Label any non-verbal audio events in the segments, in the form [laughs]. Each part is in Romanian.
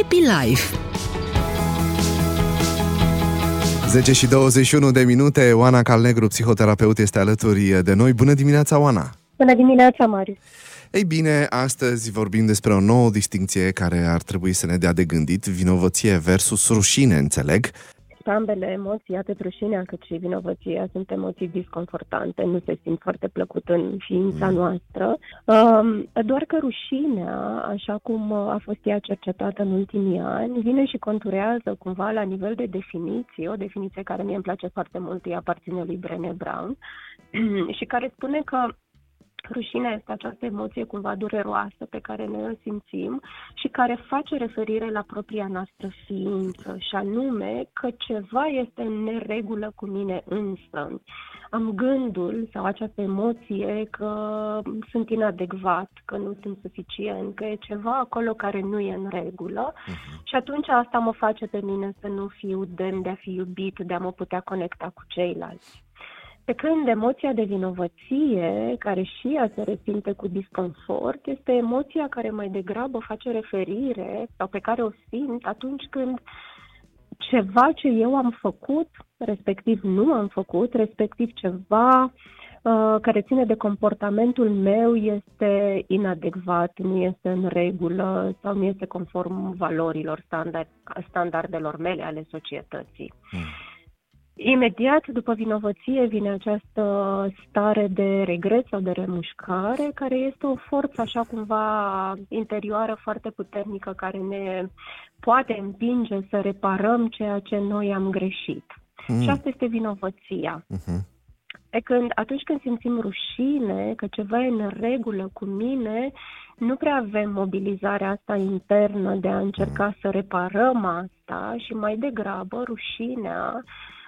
Happy Life 10 și 21 de minute, Oana Calnegru, psihoterapeut, este alături de noi. Bună dimineața, Oana! Bună dimineața, Marius! Ei bine, astăzi vorbim despre o nouă distinție care ar trebui să ne dea de gândit, vinovăție versus rușine, înțeleg ambele emoții, atât rușinea cât și vinovăția, sunt emoții disconfortante, nu se simt foarte plăcut în ființa mm. noastră. Um, doar că rușinea, așa cum a fost ea cercetată în ultimii ani, vine și conturează cumva la nivel de definiție, o definiție care mie îmi place foarte mult, ea aparține lui Brené Brown, [clears throat] și care spune că Rușinea este această emoție cumva dureroasă pe care noi o simțim și care face referire la propria noastră ființă și anume că ceva este în neregulă cu mine însă. Am gândul sau această emoție că sunt inadecvat, că nu sunt suficient, că e ceva acolo care nu e în regulă uh-huh. și atunci asta mă face pe mine să nu fiu demn de a fi iubit, de a mă putea conecta cu ceilalți. Pe când emoția de vinovăție, care și ea se resimte cu disconfort, este emoția care mai degrabă face referire sau pe care o simt atunci când ceva ce eu am făcut, respectiv nu am făcut, respectiv ceva uh, care ține de comportamentul meu este inadecvat, nu este în regulă sau nu este conform valorilor, standard, standardelor mele ale societății. Hmm. Imediat după vinovăție vine această stare de regret sau de remușcare, care este o forță așa cumva interioară foarte puternică care ne poate împinge să reparăm ceea ce noi am greșit. Mm. Și asta este vinovăția. Uh-huh. E când, atunci când simțim rușine, că ceva e în regulă cu mine, nu prea avem mobilizarea asta internă de a încerca mm. să reparăm asta și mai degrabă rușinea uh,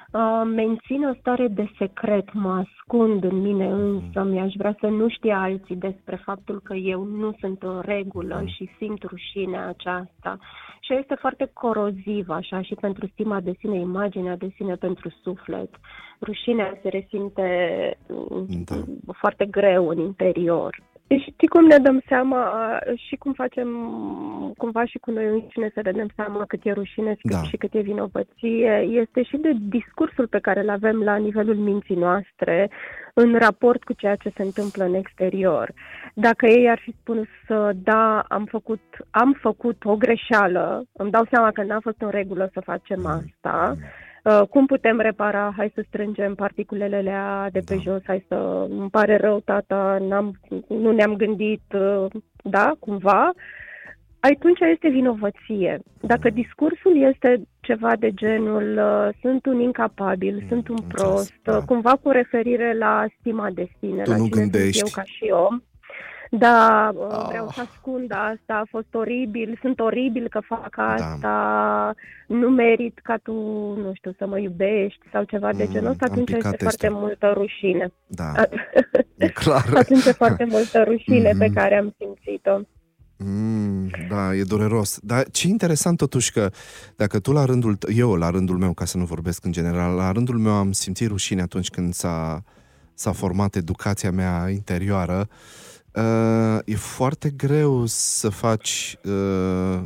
mențin o stare de secret, mă ascund în mine însă, mi-aș vrea să nu știe alții despre faptul că eu nu sunt în regulă mm. și simt rușinea aceasta. Și este foarte coroziv, așa, și pentru stima de sine, imaginea de sine pentru suflet. Rușinea se resimte da. foarte greu în interior. Știi cum ne dăm seama și cum facem cumva și cu noi înșine să ne dăm seama cât e rușine da. și cât e vinovăție, este și de discursul pe care îl avem la nivelul minții noastre în raport cu ceea ce se întâmplă în exterior. Dacă ei ar fi spus da, am făcut, am făcut o greșeală, îmi dau seama că n-a fost în regulă să facem mm. asta, mm Uh, cum putem repara? Hai să strângem particulele alea de pe da. jos, hai să... Îmi pare rău, tata, n-am, nu ne-am gândit, uh, da, cumva. Atunci este vinovăție. Dacă discursul este ceva de genul uh, sunt un incapabil, mm, sunt un prost, da. cumva cu referire la stima de sine, tu la nu cine gândești. sunt eu ca și om, da, oh. vreau să ascund asta, a fost oribil, sunt oribil că fac da. asta, da. nu merit ca tu, nu știu, să mă iubești sau ceva mm, de genul ăsta, atunci este este foarte multă rușine. Da, [laughs] e clar. [laughs] atunci e foarte multă rușine mm-hmm. pe care am simțit-o. Mm, da, e dureros. Dar ce interesant totuși că dacă tu la rândul, eu la rândul meu, ca să nu vorbesc în general, la rândul meu am simțit rușine atunci când s-a, s-a format educația mea interioară, uh, Uh, e foarte greu să faci uh,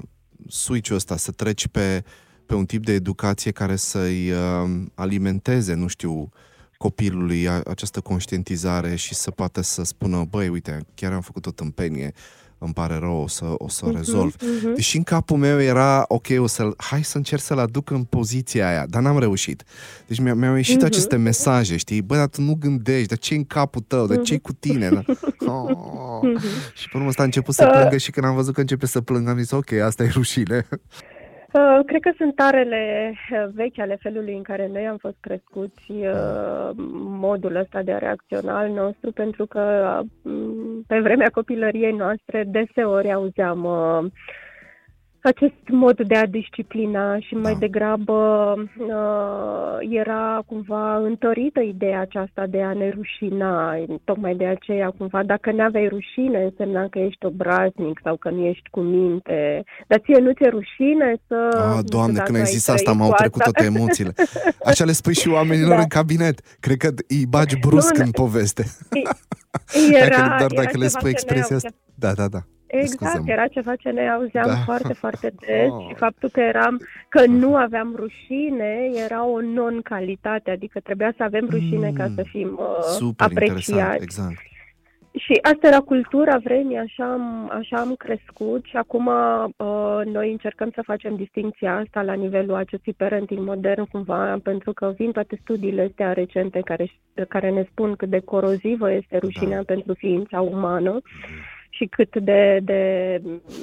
switch-ul ăsta, să treci pe, pe un tip de educație care să-i uh, alimenteze, nu știu, copilului această conștientizare și să poată să spună, băi, uite, chiar am făcut o tâmpenie, îmi pare rău, o să, o să uh-huh, rezolv. Uh-huh. Deși în capul meu era, ok, o să hai să încerc să-l aduc în poziția aia, dar n-am reușit. Deci mi- mi-au ieșit uh-huh. aceste mesaje, știi? Bă, dar tu nu gândești, dar ce în capul tău, dar ce cu tine? [laughs] Oh. Uh-huh. Și pe urmă ăsta a început să plângă și când am văzut că începe să plângă, am zis, ok, asta e rușine. Uh, cred că sunt tarele uh, vechi ale felului în care noi am fost crescuți, uh, modul ăsta de a reacționa al nostru, pentru că pe vremea copilăriei noastre deseori auzeam acest mod de a disciplina și mai da. degrabă uh, era cumva întărită ideea aceasta de a ne rușina. Tocmai de aceea, cumva, dacă nu aveai rușine, însemna că ești obraznic sau că nu ești cu minte. Dar ție nu ți-e rușine să... Ah, doamne, când ai zis asta, m-au trecut toate emoțiile. Așa le spui și oamenilor da. în cabinet. Cred că îi bagi brusc nu, în poveste. Era, dacă, doar era dacă le spui expresia asta. Da, da, da. Exact, Scuză-mă. era ceva ce ne auzeam Da. foarte, foarte [laughs] des Oh. și faptul că eram, că nu aveam rușine era o non-calitate, adică trebuia să avem rușine ca Mm. să fim uh, Super interesant, apreciați. exact. Și asta era cultura vremii, așa am, așa am crescut și acum uh, noi încercăm să facem distinția asta la nivelul acestui parenting modern cumva, pentru că vin toate studiile astea recente care, care ne spun cât de corozivă este rușinea Da. pentru ființa umană și cât de, de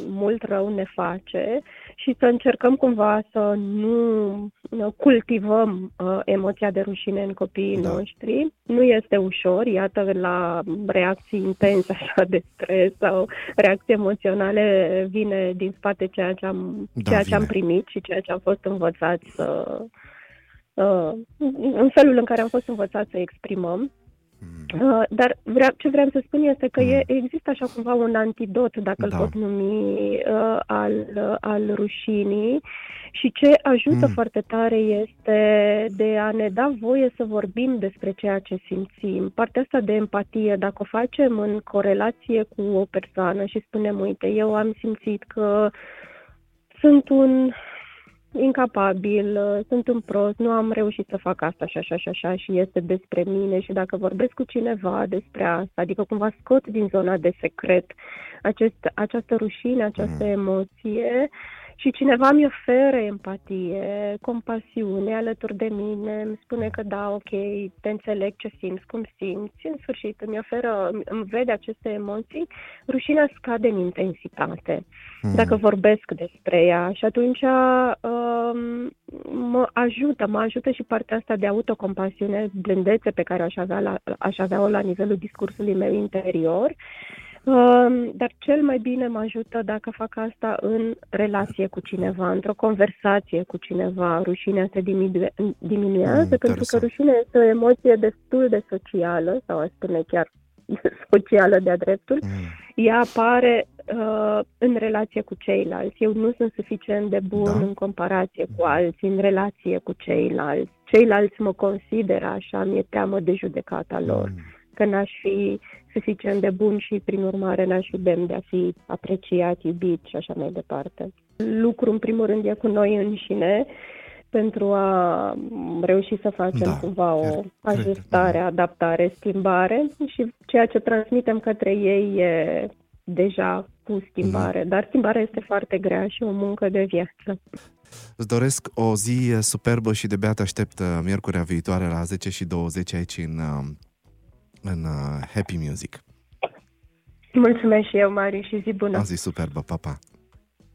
mult rău ne face și să încercăm cumva să nu nu cultivăm uh, emoția de rușine în copiii Da. noștri. Nu este ușor, iată, la reacții intense așa de stres sau reacții emoționale vine din spate ceea ce am, Da, ceea ce am vine. primit și ceea ce am fost învățați să... Uh, în felul în care am fost învățați să exprimăm. Mm. Uh, dar vrea, ce vreau să spun este că Mm. e, există așa cumva un antidot, dacă Da. îl pot numi, uh, al, uh, al rușinii și ce ajută Mm. foarte tare este de a ne da voie să vorbim despre ceea ce simțim. Partea asta de empatie, dacă o facem în corelație cu o persoană și spunem, uite, eu am simțit că sunt un incapabil, uh, sunt un prost, nu am reușit să fac asta și așa și așa și este despre mine și dacă vorbesc cu cineva despre asta, adică cumva scot din zona de secret acest, această rușine, această emoție și cineva mi oferă empatie, compasiune alături de mine, îmi spune că da, ok, te înțeleg ce simți, cum simți, în sfârșit îmi oferă, îmi vede aceste emoții, rușinea scade în intensitate Mm. dacă vorbesc despre ea și atunci um, mă ajută, mă ajută și partea asta de autocompasiune, blândețe pe care aș avea la, aș avea-o la nivelul discursului meu interior. Um, dar cel mai bine mă ajută dacă fac asta în relație cu cineva, într-o conversație cu cineva. Rușinea se diminu- diminuează Mm, pentru că interesant. rușinea este o emoție destul de socială, sau aș spune chiar [laughs] socială de-a dreptul, Mm. ea apare uh, în relație cu ceilalți. Eu nu sunt suficient de bun Da. în comparație cu alții, în relație cu ceilalți. Ceilalți mă consideră așa, mi-e teamă de judecata lor, Mm. că n-aș fi suficient de bun și, prin urmare, n-aș fi demn de a fi apreciat, iubit și așa mai departe. Lucru, în primul rând, e cu noi înșine, pentru a reuși să facem Da, cumva chiar o cred. ajustare, adaptare, schimbare și ceea ce transmitem către ei e deja cu schimbare, dar schimbarea este foarte grea și o muncă de viață. Îți doresc o zi uh, superbă și de beat aștept uh, miercurea viitoare la 10 și 20 aici în, uh, în uh, Happy Music. Mulțumesc și eu, Mari, și zi bună! O zi superbă, pa, pa!